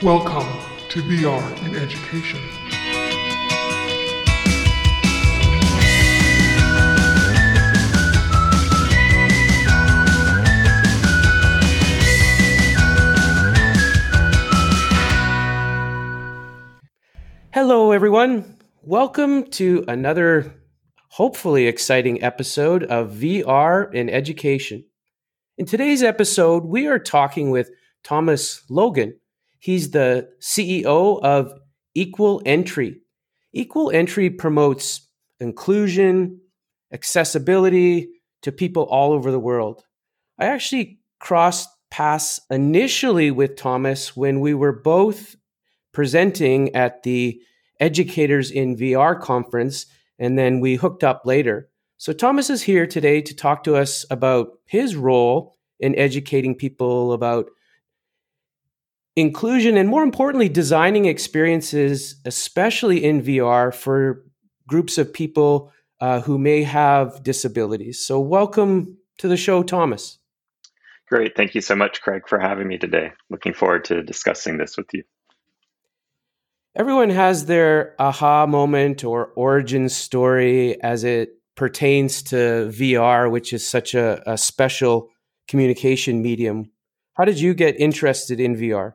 Welcome to VR in Education. Hello, everyone. Welcome to another hopefully exciting episode of VR in Education. In today's episode, we are talking with Thomas Logan. He's the CEO of Equal Entry. Equal Entry promotes inclusion, accessibility to people all over the world. I actually crossed paths initially with Thomas when we were both presenting at the Educators in VR conference, and then we hooked up later. So, Thomas is here today to talk to us about his role in educating people about inclusion and, more importantly, designing experiences, especially in VR, for groups of people uh, who may have disabilities. So, welcome to the show, Thomas. Great. Thank you so much, Craig, for having me today. Looking forward to discussing this with you. Everyone has their aha moment or origin story as it pertains to VR, which is such a, a special communication medium. How did you get interested in VR?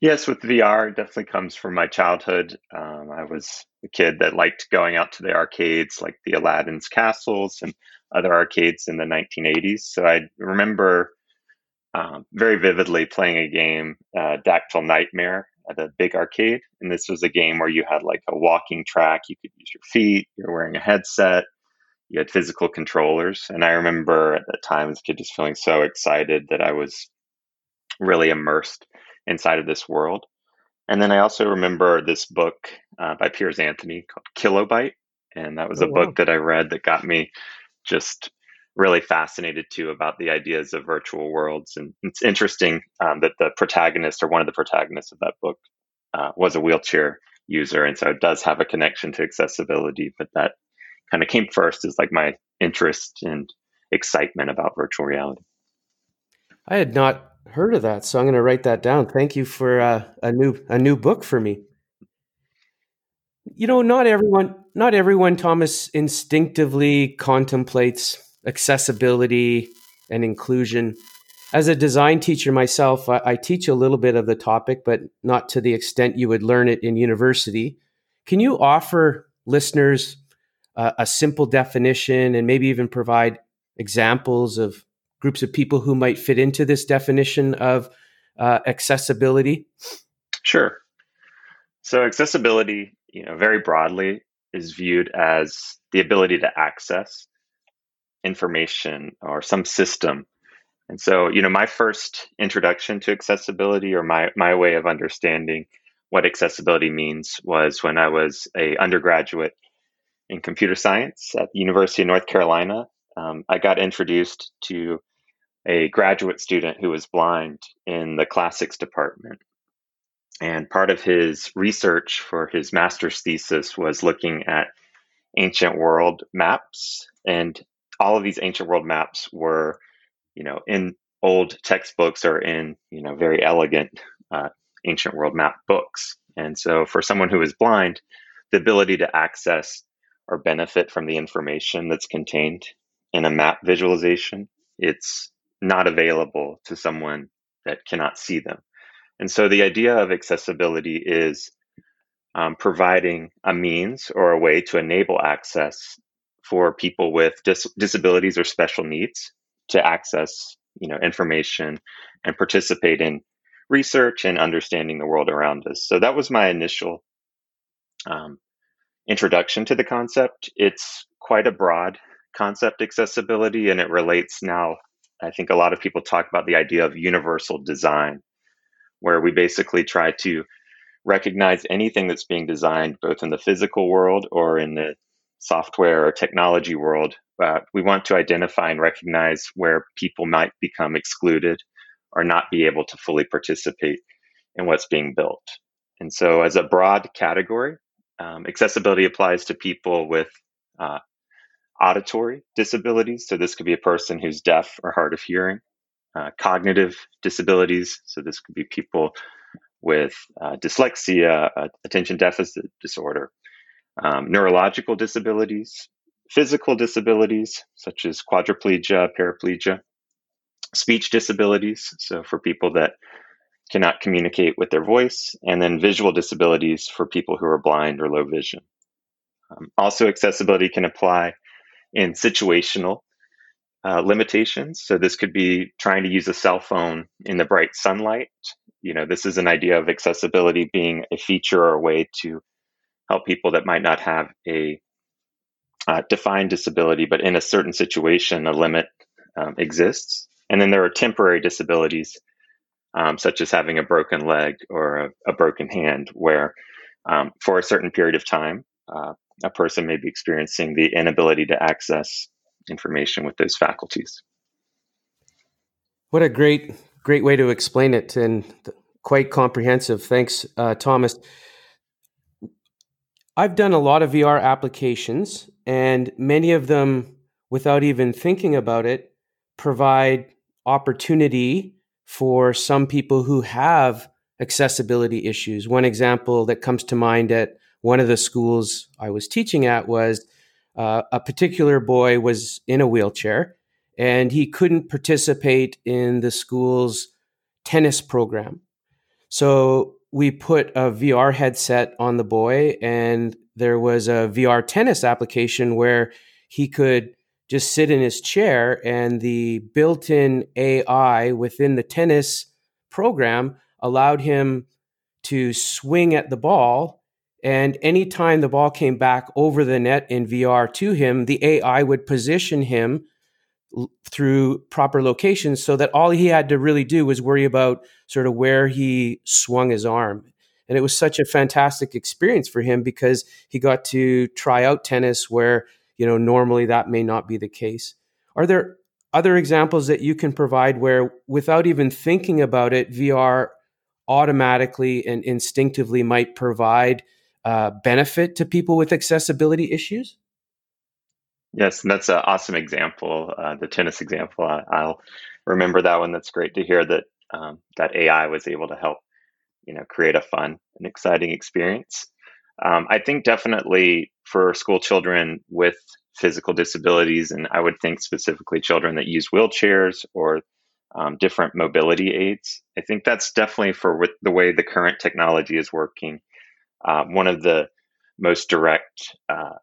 Yes, with VR, it definitely comes from my childhood. Um, I was a kid that liked going out to the arcades, like the Aladdin's castles and other arcades in the 1980s. So I remember um, very vividly playing a game, uh, Dactyl Nightmare, at a big arcade. And this was a game where you had like a walking track. You could use your feet. You're wearing a headset. You had physical controllers. And I remember at that time as a kid just feeling so excited that I was really immersed inside of this world. And then I also remember this book uh, by Piers Anthony called Kilobyte. And that was oh, a wow. book that I read that got me just really fascinated too about the ideas of virtual worlds. And it's interesting um, that the protagonist or one of the protagonists of that book uh, was a wheelchair user. And so it does have a connection to accessibility, but that kind of came first as like my interest and excitement about virtual reality. I had not heard of that, so I'm going to write that down. Thank you for uh, a new a new book for me. You know, not everyone not everyone Thomas instinctively contemplates accessibility and inclusion. As a design teacher myself, I, I, teach a little bit of the topic, but not to the extent you would learn it in university. Can you offer listeners uh, a simple definition and maybe even provide examples of groups of people who might fit into this definition of uh, accessibility? Sure. So, accessibility, you know, very broadly is viewed as the ability to access information or some system. And so, you know, my first introduction to accessibility or my, my way of understanding what accessibility means was when I was a undergraduate in computer science at the University of North Carolina. Um, I got introduced to a graduate student who was blind in the classics department. And part of his research for his master's thesis was looking at ancient world maps and all of these ancient world maps were, you know, in old textbooks or in, you know, very elegant uh, ancient world map books. And so for someone who is blind, the ability to access or benefit from the information that's contained in a map visualization, it's not available to someone that cannot see them. And so the idea of accessibility is um, providing a means or a way to enable access for people with dis- disabilities or special needs to access you know information and participate in research and understanding the world around us so that was my initial um, introduction to the concept it's quite a broad concept accessibility and it relates now i think a lot of people talk about the idea of universal design where we basically try to recognize anything that's being designed both in the physical world or in the software or technology world, uh, we want to identify and recognize where people might become excluded or not be able to fully participate in what's being built. And so, as a broad category, um, accessibility applies to people with uh, auditory disabilities. So, this could be a person who's deaf or hard of hearing, uh, cognitive disabilities. So, this could be people with uh, dyslexia, uh, attention deficit disorder, um, neurological disabilities, physical disabilities such as quadriplegia, paraplegia, speech disabilities, so for people that cannot communicate with their voice, and then visual disabilities for people who are blind or low vision. Um, also, accessibility can apply in situational uh, limitations. So, this could be trying to use a cell phone in the bright sunlight. You know, this is an idea of accessibility being a feature or a way to help people that might not have a uh, defined disability, but in a certain situation, a limit um, exists. And then there are temporary disabilities, um, such as having a broken leg or a, a broken hand, where um, for a certain period of time, uh, a person may be experiencing the inability to access information with those faculties. What a great, great way to explain it and quite comprehensive. Thanks, uh, Thomas. I've done a lot of VR applications, and many of them, without even thinking about it, provide opportunity for some people who have accessibility issues. One example that comes to mind at one of the schools I was teaching at was uh, a particular boy was in a wheelchair and he couldn't participate in the school's tennis program. So we put a VR headset on the boy, and there was a VR tennis application where he could just sit in his chair, and the built in AI within the tennis program allowed him to swing at the ball. And anytime the ball came back over the net in VR to him, the AI would position him through proper locations so that all he had to really do was worry about sort of where he swung his arm. And it was such a fantastic experience for him because he got to try out tennis where you know normally that may not be the case are there other examples that you can provide where without even thinking about it vr automatically and instinctively might provide uh, benefit to people with accessibility issues yes that's an awesome example uh, the tennis example I, will remember that one that's great to hear that um, that ai was able to help you know create a fun and exciting experience um, I think definitely for school children with physical disabilities, and I would think specifically children that use wheelchairs or um, different mobility aids. I think that's definitely for the way the current technology is working. Uh, one of the most direct uh,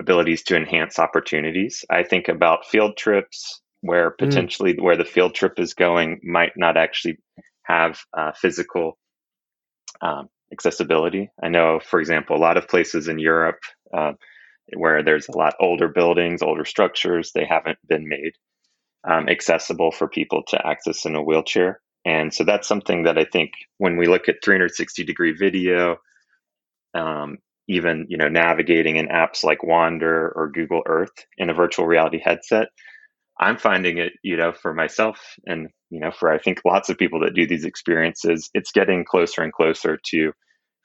abilities to enhance opportunities. I think about field trips where mm. potentially mm. where the field trip is going might not actually have uh, physical um, accessibility. I know, for example, a lot of places in Europe uh, where there's a lot older buildings, older structures, they haven't been made um, accessible for people to access in a wheelchair. And so that's something that I think when we look at 360 degree video, um, even you know navigating in apps like Wander or Google Earth in a virtual reality headset, I'm finding it, you know, for myself and, you know, for I think lots of people that do these experiences, it's getting closer and closer to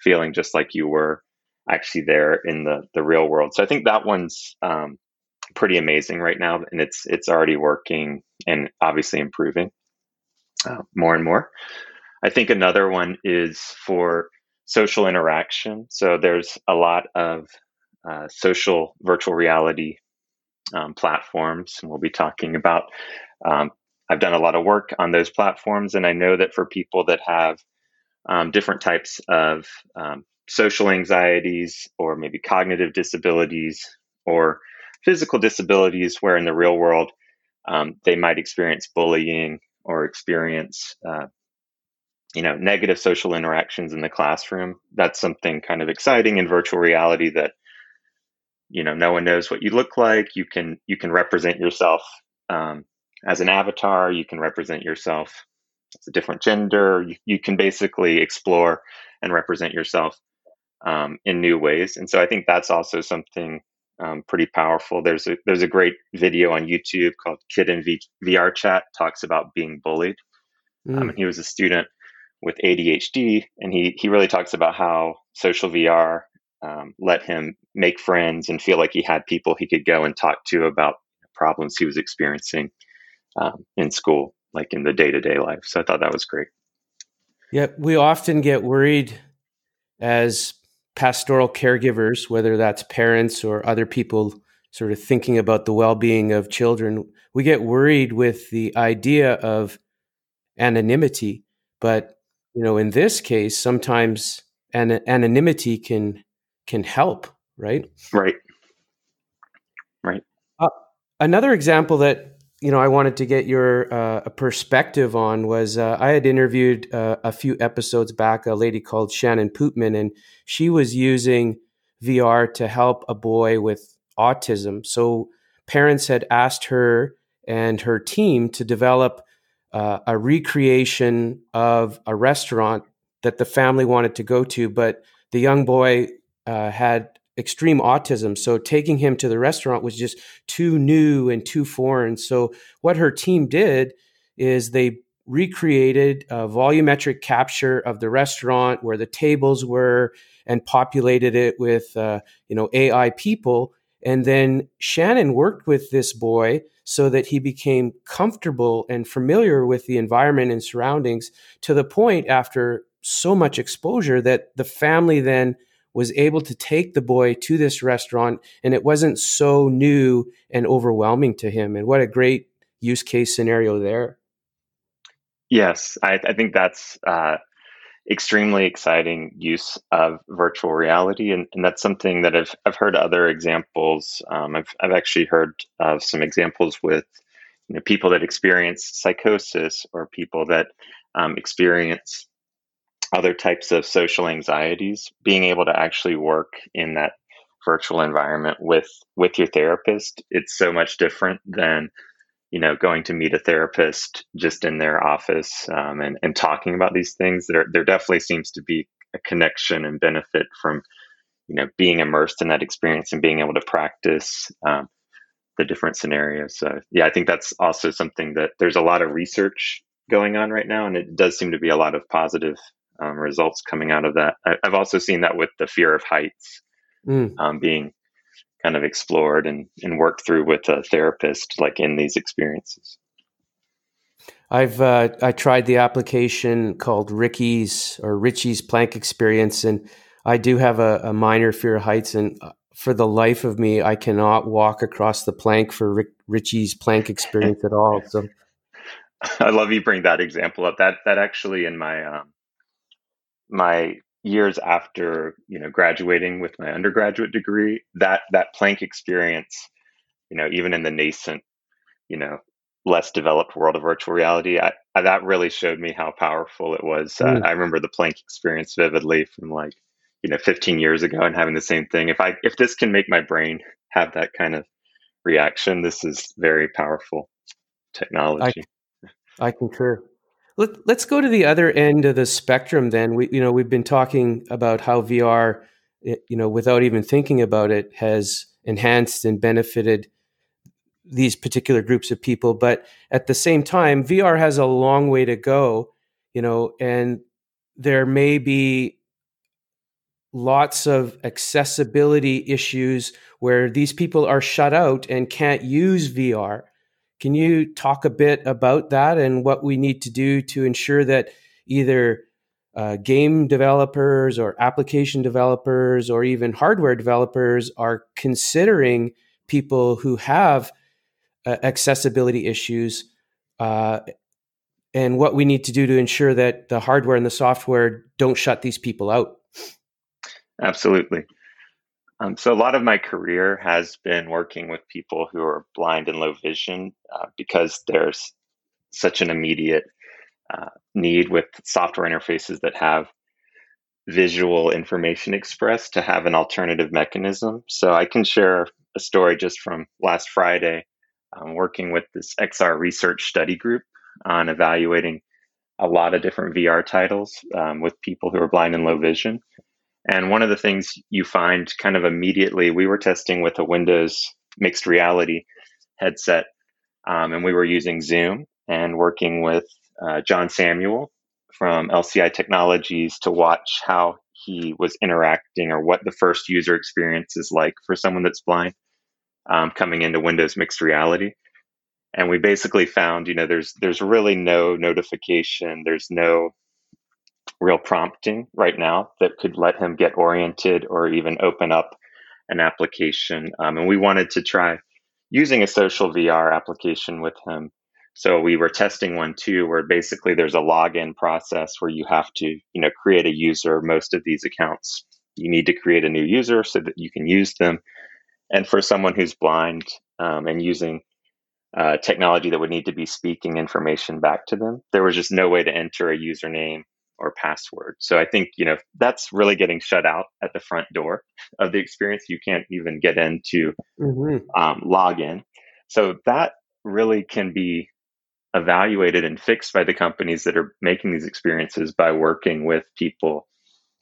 feeling just like you were actually there in the the real world. So I think that one's um, pretty amazing right now, and it's it's already working and obviously improving uh, more and more. I think another one is for social interaction. So there's a lot of uh, social virtual reality um, platforms, and we'll be talking about. Um, I've done a lot of work on those platforms, and I know that for people that have um, different types of um, social anxieties, or maybe cognitive disabilities, or physical disabilities, where in the real world um, they might experience bullying or experience uh, you know negative social interactions in the classroom that's something kind of exciting in virtual reality that you know no one knows what you look like. You can you can represent yourself um, as an avatar. You can represent yourself as a different gender. You, you can basically explore and represent yourself um, in new ways. And so i think that's also something um, pretty powerful. There's a there's a great video on youtube called kid in v- vr chat talks about being bullied. Mm. and he was a student with adhd and he he really talks about how social vr um, let him make friends and feel like he had people he could go and talk to about problems he was experiencing um, in school, like in the day to day life. So I thought that was great. Yeah, we often get worried as pastoral caregivers, whether that's parents or other people sort of thinking about the well being of children. We get worried with the idea of anonymity. But, you know, in this case, sometimes an- anonymity can can help, right? Right. Right. Uh, another example that you know I wanted to get your uh, perspective on was uh, I had interviewed uh, a few episodes back a lady called Shannon Putman, and she was using VR to help a boy with autism. So parents had asked her and her team to develop uh, a recreation of a restaurant that the family wanted to go to, but the young boy uh, had extreme autism. So taking him to the restaurant was just too new and too foreign. So what her team did is they recreated a volumetric capture of the restaurant where the tables were and populated it with uh, you know AI people. And then Shannon worked with this boy so that he became comfortable and familiar with the environment and surroundings to the point after so much exposure that the family then was able to take the boy to this restaurant and it wasn't so new and overwhelming to him. And what a great use case scenario there. Yes, I, I think that's uh, extremely exciting use of virtual reality, and, and, that's something that I've I've heard other examples. Um, I've I've actually heard of some examples with you know people that experience psychosis or people that um, experience other types of social anxieties, being able to actually work in that virtual environment with with your therapist, it's so much different than you know going to meet a therapist just in their office um, and, and talking about these things. There there definitely seems to be a connection and benefit from you know being immersed in that experience and being able to practice um, the different scenarios. So yeah, I think that's also something that there's a lot of research going on right now, and it does seem to be a lot of positive um, results coming out of that. I, have also seen that with the fear of heights mm. um, being kind of explored and, and worked through with a therapist, like in these experiences. I've uh, I tried the application called Ricky's or Richie's Plank Experience, and I do have a, a minor fear of heights, and uh, for the life of me, I cannot walk across the plank for Rick, Richie's Plank Experience at all. So, I love you bring that example up. That that actually in my um, my years after you know graduating with my undergraduate degree that that plank experience you know even in the nascent you know less developed world of virtual reality I, I that really showed me how powerful it was. Mm. uh, i remember the plank experience vividly from like you know 15 years ago and having the same thing. If i if this can make my brain have that kind of reaction this is very powerful technology. i, I concur let, us go to the other end of the spectrum. Then we, you know, we've been talking about how VR, eh, you know, without even thinking about it, has enhanced and benefited these particular groups of people. But at the same time, VR has a long way to go, you know, and there may be lots of accessibility issues where these people are shut out and can't use VR. Can you talk a bit about that and what we need to do to ensure that either uh, game developers or application developers or even hardware developers are considering people who have uh, accessibility issues uh, and what we need to do to ensure that the hardware and the software don't shut these people out? Absolutely. Um, so a lot of my career has been working with people who are blind and low vision uh, because there's such an immediate uh, need with software interfaces that have visual information expressed to have an alternative mechanism. So I can share a story just from last Friday, um, working with this XR research study group on evaluating a lot of different VR titles um, with people who are blind and low vision. And one of the things you find kind of immediately, we were testing with a Windows mixed reality headset, um, and we were using Zoom and working with uh, John Samuel from LCI Technologies to watch how he was interacting or what the first user experience is like for someone that's blind um, coming into Windows mixed reality. And we basically found, you know, there's there's really no notification, there's no real prompting right now that could let him get oriented or even open up an application. Um, and we wanted to try using a social VR application with him. So we were testing one too, where basically there's a login process where you have to, you know, create a user. Most of these accounts, you need to create a new user so that you can use them. And for someone who's blind um, and using uh, technology that would need to be speaking information back to them, there was just no way to enter a username or password. So I think, you know, that's really getting shut out at the front door of the experience. You can't even get into mm-hmm. um, login. So that really can be evaluated and fixed by the companies that are making these experiences by working with people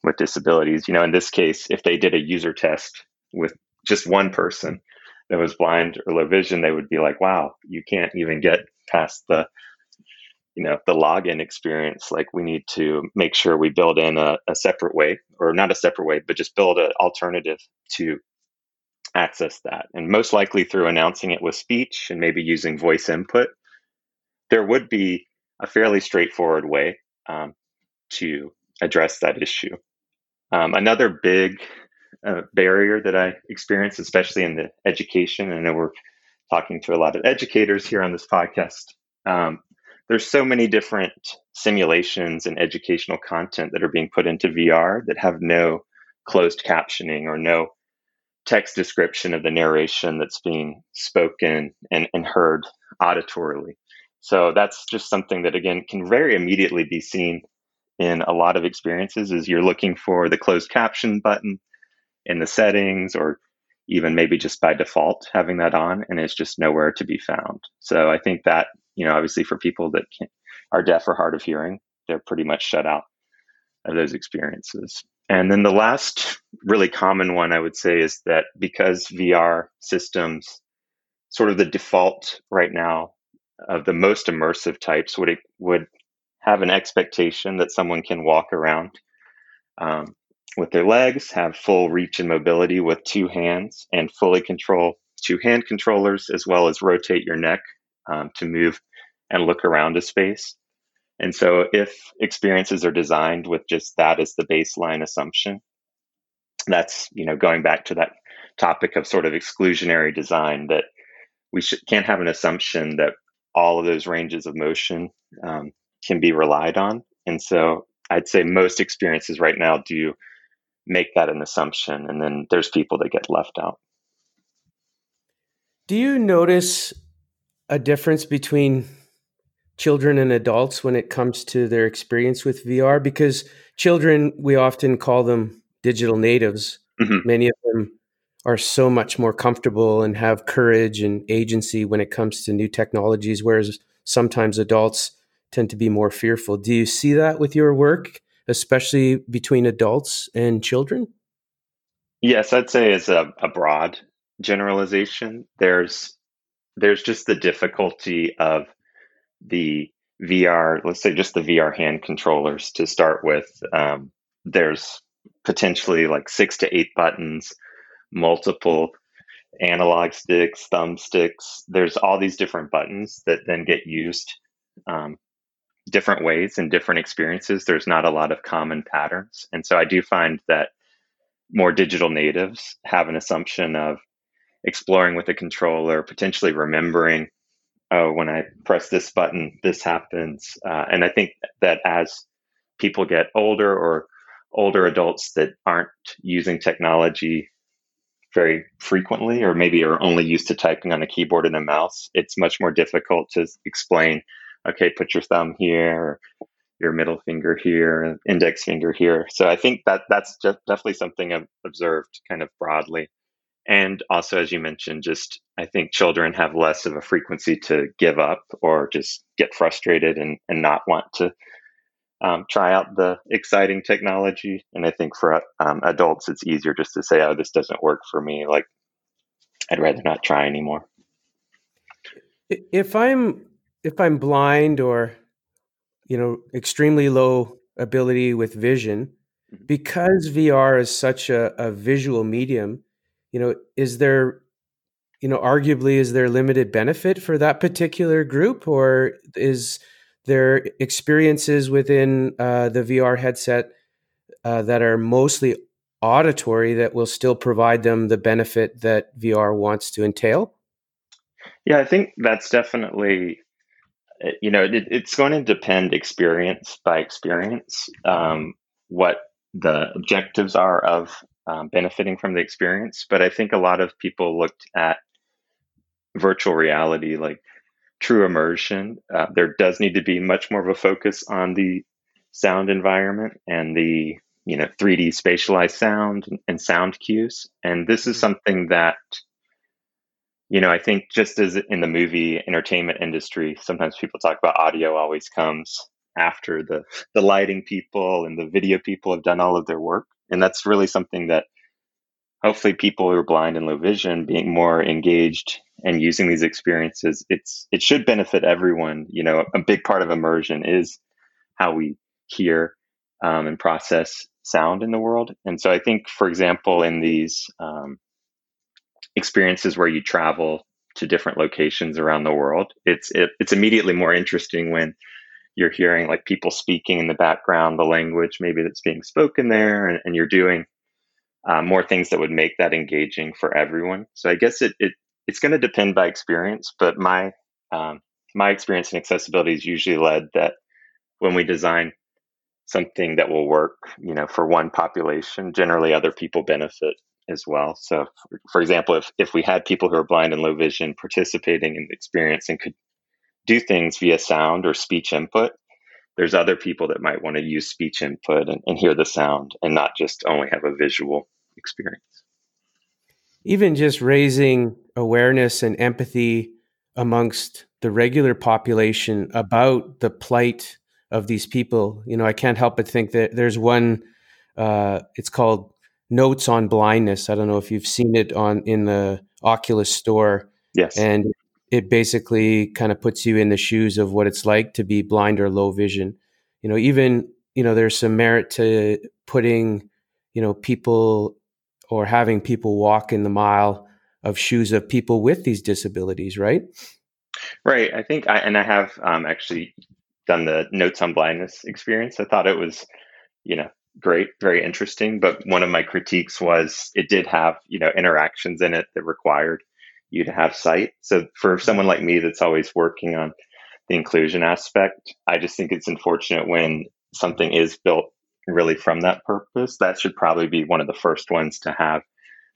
with disabilities. You know, in this case, if they did a user test with just one person that was blind or low vision, they would be like, wow, you can't even get past the you know the login experience like we need to make sure we build in a, a separate way or not a separate way but just build an alternative to access that. And most likely through announcing it with speech and maybe using voice input there would be a fairly straightforward way um, to address that issue. Um, another big uh, barrier that i experience especially in the education I know we're talking to a lot of educators here on this podcast um, there's so many different simulations and educational content that are being put into VR that have no closed captioning or no text description of the narration that's being spoken and, and heard auditorily. So that's just something that again can very immediately be seen in a lot of experiences is you're looking for the closed caption button in the settings or even maybe just by default having that on and it's just nowhere to be found. So I think that you know, obviously for people that are deaf or hard of hearing, they're pretty much shut out of those experiences. And then the last really common one I would say is that because VR systems, sort of the default right now of the most immersive types, would would have an expectation that someone can walk around um, with their legs, have full reach and mobility with two hands, and fully control two hand controllers, as well as rotate your neck um, to move and look around a space. And so, if experiences are designed with just that as the baseline assumption, that's you know going back to that topic of sort of exclusionary design that we should, can't have an assumption that all of those ranges of motion um, can be relied on. And so, I'd say most experiences right now do make that an assumption, and then there's people that get left out. Do you notice a difference between children and adults when it comes to their experience with VR? Because children, we often call them digital natives. Mm-hmm. Many of them are so much more comfortable and have courage and agency when it comes to new technologies, whereas sometimes adults tend to be more fearful. Do you see that with your work, especially between adults and children? Yes, I'd say it's a, a broad generalization. There's there's just the difficulty of the VR, let's say just the VR hand controllers to start with. Um, there's potentially like six to eight buttons, multiple analog sticks, thumbsticks. There's all these different buttons that then get used um, different ways in different experiences. There's not a lot of common patterns. And so I do find that more digital natives have an assumption of exploring with a controller, potentially remembering, oh, when I press this button, this happens. Uh, and I think that as people get older or older adults that aren't using technology very frequently or maybe are only used to typing on a keyboard and a mouse, it's much more difficult to explain, okay, put your thumb here, your middle finger here, index finger here. So I think that that's just definitely something I've observed kind of broadly. And also, as you mentioned, just I think children have less of a frequency to give up or just get frustrated and, and not want to um, try out the exciting technology. And I think for um, adults, it's easier just to say, oh, this doesn't work for me. Like, I'd rather not try anymore. If I'm if I'm blind or you know extremely low ability with vision, mm-hmm. because VR is such a, a visual medium, you know, is there, you know, arguably, is there limited benefit for that particular group, or is there experiences within uh, the VR headset uh, that are mostly auditory that will still provide them the benefit that VR wants to entail? Yeah, I think that's definitely, eh, you know, it, it's going to depend experience by experience um, what the objectives are of um, benefiting from the experience. But I think a lot of people looked at virtual reality like true immersion. Uh, there does need to be much more of a focus on the sound environment and the you know 3D spatialized sound and sound cues. And this is mm-hmm. something that you know I think just as in the movie entertainment industry, sometimes people talk about audio always comes after the the lighting people and the video people have done all of their work, and that's really something that hopefully people who are blind and low vision being more engaged and using these experiences it's it should benefit everyone. You know a big part of immersion is how we hear um, and process sound in the world. And so i think for example in these um, experiences where you travel to different locations around the world it's it, it's immediately more interesting when you're hearing like people speaking in the background the language maybe that's being spoken there and, and you're doing uh, more things that would make that engaging for everyone. So I guess it, it it's going to depend by experience, but my um, my experience in accessibility is usually led that when we design something that will work, you know, for one population, generally other people benefit as well. So, for, for example, if if we had people who are blind and low vision participating in the experience and could do things via sound or speech input, there's other people that might want to use speech input and, and hear the sound and not just only have a visual experience. Even just raising awareness and empathy amongst the regular population about the plight of these people. You know, I can't help but think that there's one. Uh, it's called Notes on Blindness. I don't know if you've seen it on in the Oculus store. Yes, and it basically kind of puts you in the shoes of what it's like to be blind or low vision. You know, even you know, there's some merit to putting you know people or having people walk in the mile of shoes of people with these disabilities, right? Right. I think, I, and I have um, actually done the notes on blindness experience. I thought it was, you know, great, very interesting. But one of my critiques was it did have, you know, interactions in it that required you to have sight. So for someone like me that's always working on the inclusion aspect, I just think it's unfortunate when something is built really from that purpose, that should probably be one of the first ones to have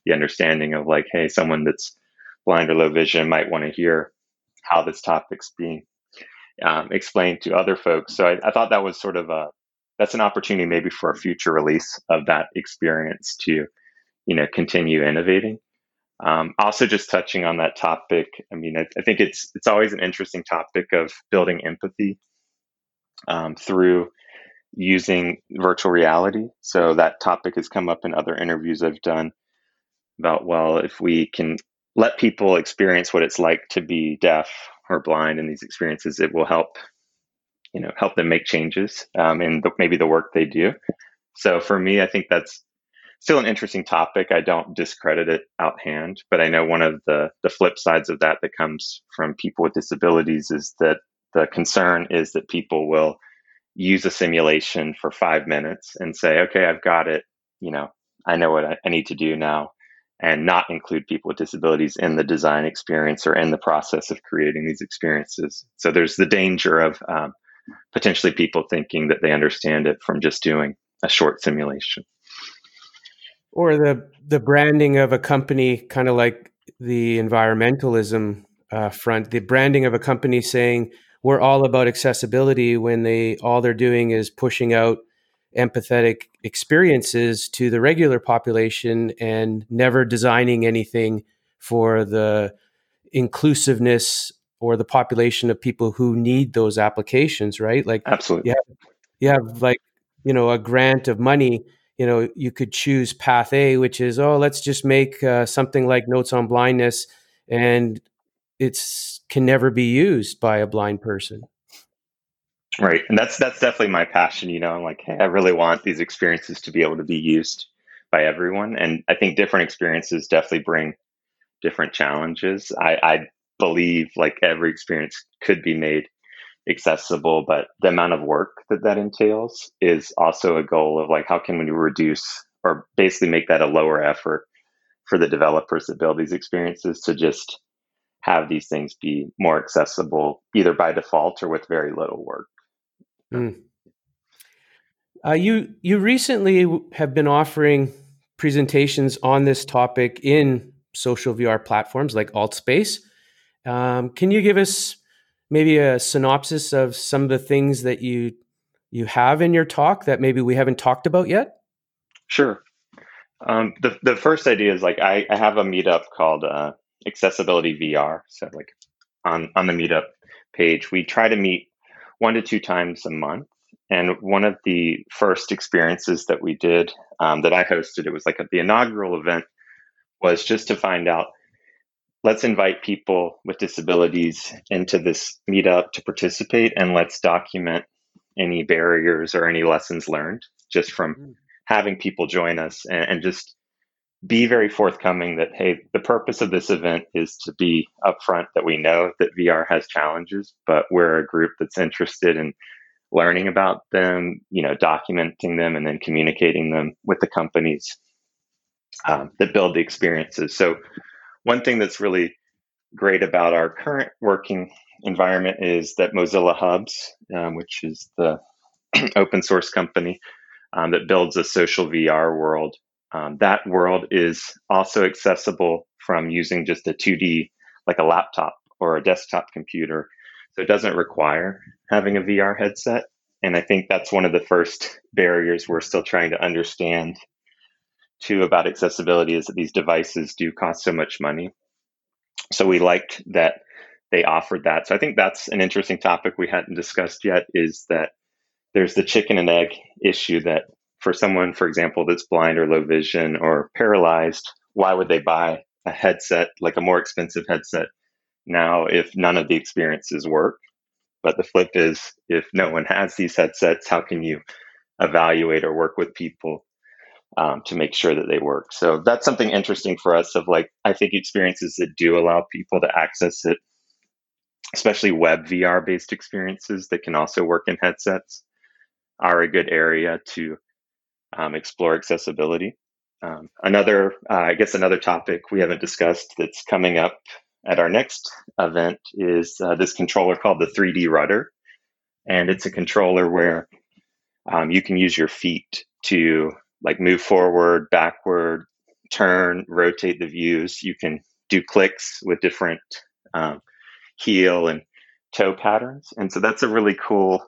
the understanding of like, hey, someone that's blind or low vision might want to hear how this topic's being um, explained to other folks. So I, I, thought that was sort of a that's an opportunity maybe for a future release of that experience to you know continue innovating. Um, also, just touching on that topic, I mean, I, I, think it's it's always an interesting topic of building empathy um, through using virtual reality. So that topic has come up in other interviews I've done about, well, if we can let people experience what it's like to be deaf or blind in these experiences, it will help, you know, help them make changes um, in the, maybe the work they do. So for me, I think that's still an interesting topic. I don't discredit it out hand, but I know one of the the flip sides of that that comes from people with disabilities is that the concern is that people will use a simulation for five minutes and say, okay, I've got it. You know, I know what I, need to do now and not include people with disabilities in the design experience or in the process of creating these experiences. So there's the danger of um, potentially people thinking that they understand it from just doing a short simulation. Or the the branding of a company, kind of like the environmentalism uh, front, the branding of a company saying we're all about accessibility when they all they're doing is pushing out empathetic experiences to the regular population and never designing anything for the inclusiveness or the population of people who need those applications right? Like absolutely. you have, you have like you know a grant of money you know you could choose path a which is oh let's just make uh, something like notes on blindness and it's can never be used by a blind person. Right. And that's that's definitely my passion, you know. I'm like, hey, I really want these experiences to be able to be used by everyone. And I think different experiences definitely bring different challenges. I, I believe like every experience could be made accessible, but the amount of work that that entails is also a goal of like, how can we reduce or basically make that a lower effort for the developers that build these experiences to just have these things be more accessible either by default or with very little work. Mm. Uh, you you recently have been offering presentations on this topic in social VR platforms like AltSpace. Um, can you give us maybe a synopsis of some of the things that you you have in your talk that maybe we haven't talked about yet? Sure. Um, the the first idea is like I, I have a meetup called uh, Accessibility VR. So like on on the meetup page, we try to meet one to two times a month. And one of the first experiences that we did um, that I hosted, it was like a, the inaugural event, was just to find out let's invite people with disabilities into this meetup to participate and let's document any barriers or any lessons learned just from mm. having people join us and, and, just be very forthcoming that hey the purpose of this event is to be upfront that we know that vr has challenges but we're a group that's interested in learning about them you know documenting them and then communicating them with the companies um, that build the experiences so one thing that's really great about our current working environment is that Mozilla Hubs, um, which is the open source company um, that builds a social VR world, um, that world is also accessible from using just a 2D, like a laptop or a desktop computer. So it doesn't require having a VR headset. And I think that's one of the first barriers we're still trying to understand too about accessibility is that these devices do cost so much money. So we liked that they offered that. So I think that's an interesting topic we hadn't discussed yet is that there's the chicken and egg issue that for someone, for example, that's blind or low vision or paralyzed, why would they buy a headset, like a more expensive headset now if none of the experiences work? But the flip is if no one has these headsets, how can you evaluate or work with people um, to make sure that they work. So that's something interesting for us of like, I think experiences that do allow people to access it, especially web VR based experiences that can also work in headsets are a good area to um, explore accessibility. Um, another, uh, I guess, another topic we haven't discussed that's coming up at our next event is uh, this controller called the 3D Rudder. And it's a controller where um, you can use your feet to like move forward, backward, turn, rotate the views. You can do clicks with different um, heel and toe patterns. And so that's a really cool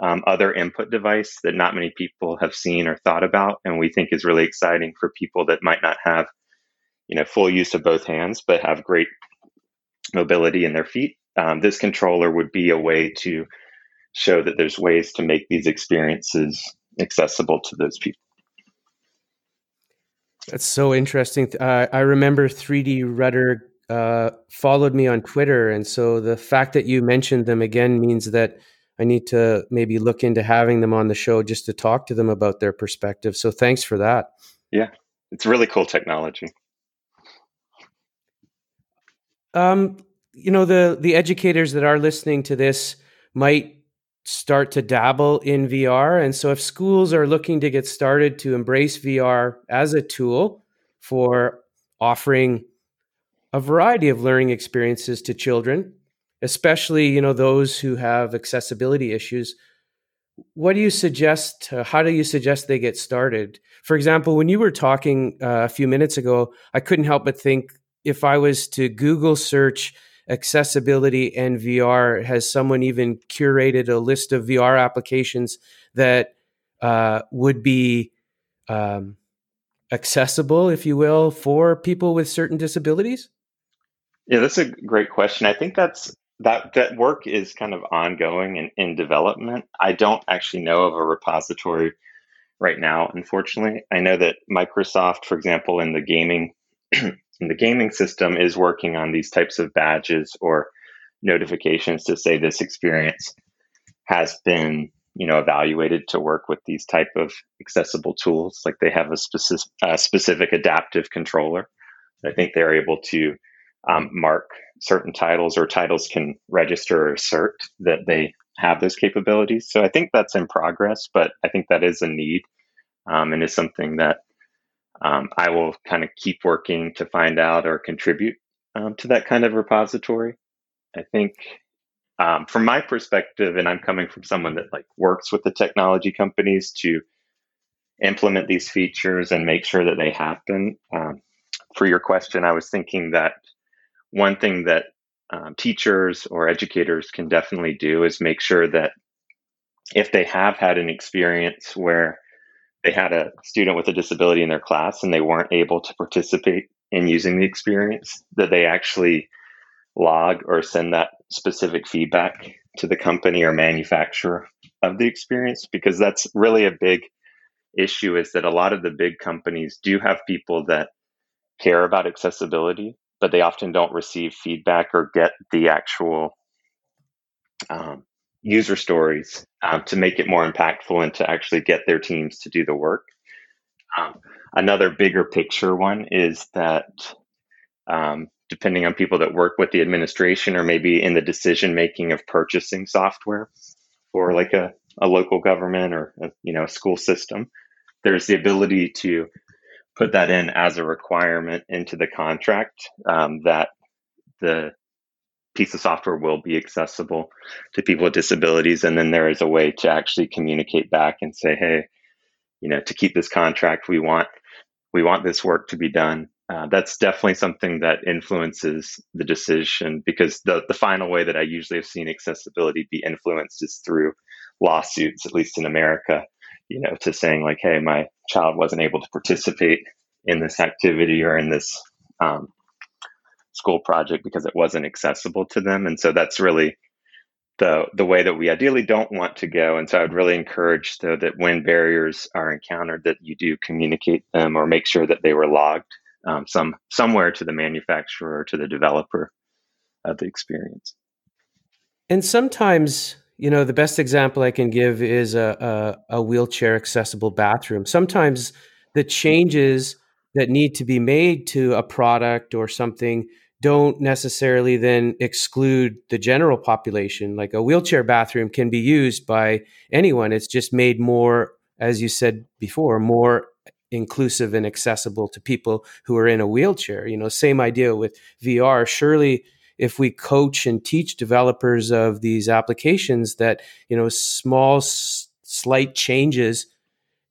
um, other input device that not many people have seen or thought about. And we think is really exciting for people that might not have, you know, full use of both hands, but have great mobility in their feet. Um, this controller would be a way to show that there's ways to make these experiences accessible to those people. That's so interesting. Uh, I remember 3D Rudder uh, followed me on Twitter, and so the fact that you mentioned them again means that I need to maybe look into having them on the show just to talk to them about their perspective. So thanks for that. Yeah, it's really cool technology. Um, you know the the educators that are listening to this might start to dabble in VR. And so, if schools are looking to get started to embrace VR as a tool for offering a variety of learning experiences to children, especially you know those who have accessibility issues, what do you suggest? Uh, how do you suggest they get started? For example, when you were talking uh, a few minutes ago, I couldn't help but think if I was to Google search accessibility and VR? Has someone even curated a list of VR applications that uh, would be um, accessible, if you will, for people with certain disabilities? Yeah, that's a great question. I think that's that that work is kind of ongoing and in development. I don't actually know of a repository right now, unfortunately. I know that Microsoft, for example, in the gaming the gaming system is working on these types of badges or notifications to say this experience has been you know evaluated to work with these type of accessible tools like they have a specific, a specific adaptive controller i think they're able to um, mark certain titles or titles can register or assert that they have those capabilities. So I think that's in progress, but I think that is a need um, and is something that um, I will kind of keep working to find out or contribute um, to that kind of repository. I think um, from my perspective, and I'm coming from someone that like works with the technology companies to implement these features and make sure that they happen. Um, for your question, I was thinking that one thing that um, teachers or educators can definitely do is make sure that if they have had an experience where they had a student with a disability in their class and they weren't able to participate in using the experience, that they actually log or send that specific feedback to the company or manufacturer of the experience because that's really a big issue is that a lot of the big companies do have people that care about accessibility but they often don't receive feedback or get the actual um, user stories um, to make it more impactful and to actually get their teams to do the work. Um, another bigger picture one is that um, depending on people that work with the administration or maybe in the decision making of purchasing software for like a, a local government or a, you know a school system, there's the ability to put that in as a requirement into the contract um, that the piece of software will be accessible to people with disabilities. And then there is a way to actually communicate back and say, hey, you know, to keep this contract, we want we want this work to be done. Uh, that's definitely something that influences the decision because the, the final way that I usually have seen accessibility be influenced is through lawsuits, at least in America, you know, to saying like, hey, my child wasn't able to participate in this activity or in this um, school project because it wasn't accessible to them. And so that's really the the way that we ideally don't want to go. And so I would really encourage though that when barriers are encountered, that you do communicate them or make sure that they were logged um, some somewhere to the manufacturer or to the developer of the experience. And sometimes you know, the best example I can give is a, a, a wheelchair accessible bathroom. Sometimes the changes that need to be made to a product or something don't necessarily then exclude the general population. Like a wheelchair bathroom can be used by anyone. It's just made more, as you said before, more inclusive and accessible to people who are in a wheelchair. You know, same idea with VR. Surely if we coach and teach developers of these applications that you know small s- slight changes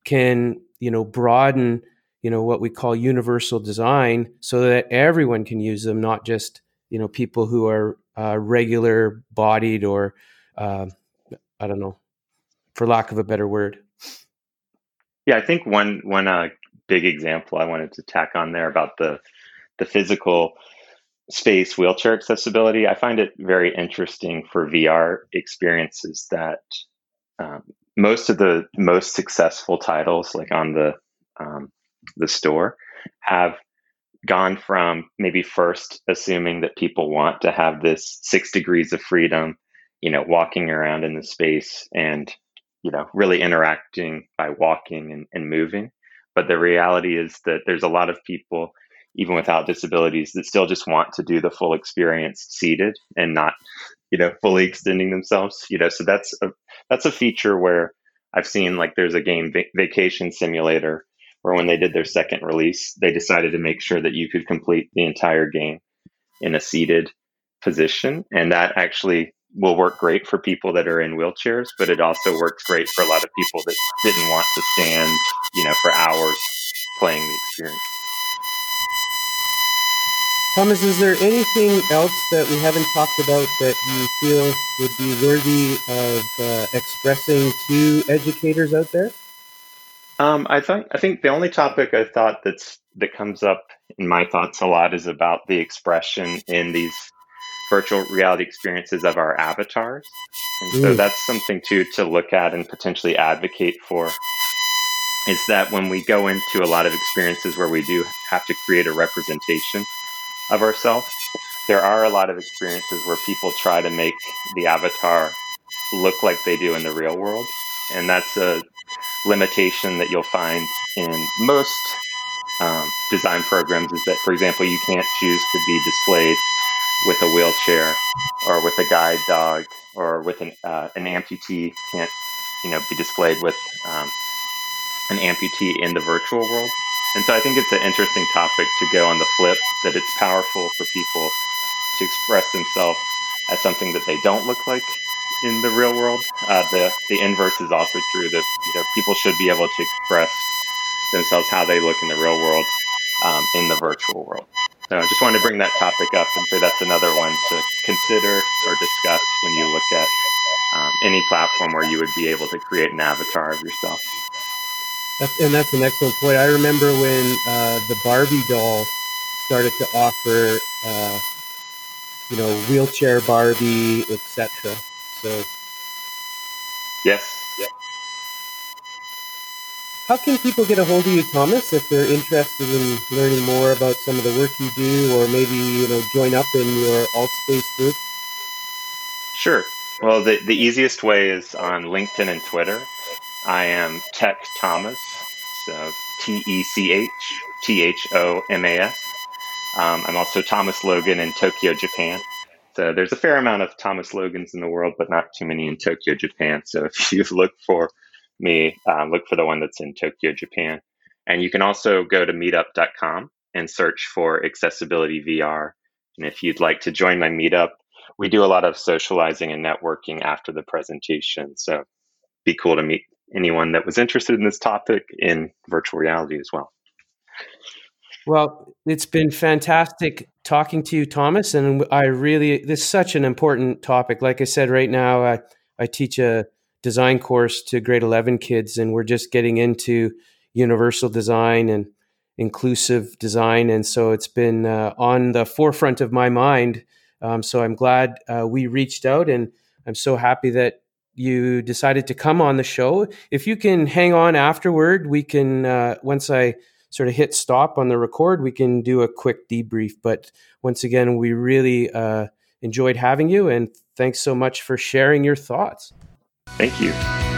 can you know broaden you know what we call universal design so that everyone can use them not just you know people who are uh, regular bodied or uh, i don't know for lack of a better word. Yeah i think one one uh, big example i wanted to tack on there about the the physical space wheelchair accessibility, I find it very interesting for VR experiences that um, most of the most successful titles, like on the um, the store, have gone from maybe first assuming that people want to have this six degrees of freedom, you know, walking around in the space and you know really interacting by walking and, and moving. But the reality is that there's a lot of people even without disabilities that still just want to do the full experience seated and not you know fully extending themselves you know so that's a that's a feature where i've seen like there's a game va- vacation simulator where when they did their second release they decided to make sure that you could complete the entire game in a seated position and that actually will work great for people that are in wheelchairs but it also works great for a lot of people that didn't want to stand you know for hours playing the experience Thomas, is there anything else that we haven't talked about that you feel would be worthy of uh, expressing to educators out there? Um, I think I think the only topic I thought that's that comes up in my thoughts a lot is about the expression in these virtual reality experiences of our avatars, and so mm. that's something too to look at and potentially advocate for. Is that when we go into a lot of experiences where we do have to create a representation of ourselves. There are a lot of experiences where people try to make the avatar look like they do in the real world. And that's a limitation that you'll find in most um, design programs is that, for example, you can't choose to be displayed with a wheelchair or with a guide dog or with an, uh, an amputee can't, you know, be displayed with um, an amputee in the virtual world. And so I think it's an interesting topic to go on the flip that it's powerful for people to express themselves as something that they don't look like in the real world. Uh, the the inverse is also true that you know, people should be able to express themselves how they look in the real world um, in the virtual world. So I just wanted to bring that topic up and say that's another one to consider or discuss when you look at um, any platform where you would be able to create an avatar of yourself. That's, and that's an excellent point. I remember when uh, the Barbie doll started to offer, uh, you know, wheelchair Barbie, etc. So, yes, how can people get a hold of you, Thomas, if they're interested in learning more about some of the work you do, or maybe you know join up in your AltSpace group? Sure. Well, the, the easiest way is on LinkedIn and Twitter. I am Tech Thomas, so T E C H T H O M A S. Um, I'm also Thomas Logan in Tokyo, Japan. So there's a fair amount of Thomas Logans in the world, but not too many in Tokyo, Japan. So if you look for me, um, look for the one that's in Tokyo, Japan. And you can also go to meetup.com and search for accessibility VR. And if you'd like to join my meetup, we do a lot of socializing and networking after the presentation. So be cool to meet anyone that was interested in this topic in virtual reality as well. Well, it's been fantastic talking to you, Thomas. And I really, this is such an important topic. Like I said, right now, I, I teach a design course to grade 11 kids, and we're just getting into universal design and inclusive design. And so it's been uh, on the forefront of my mind. Um, so I'm glad uh, we reached out, and I'm so happy that you decided to come on the show. If you can hang on afterward, we can, uh, once I sort of hit stop on the record, we can do a quick debrief. But once again, we really uh, enjoyed having you, and thanks so much for sharing your thoughts. Thank you.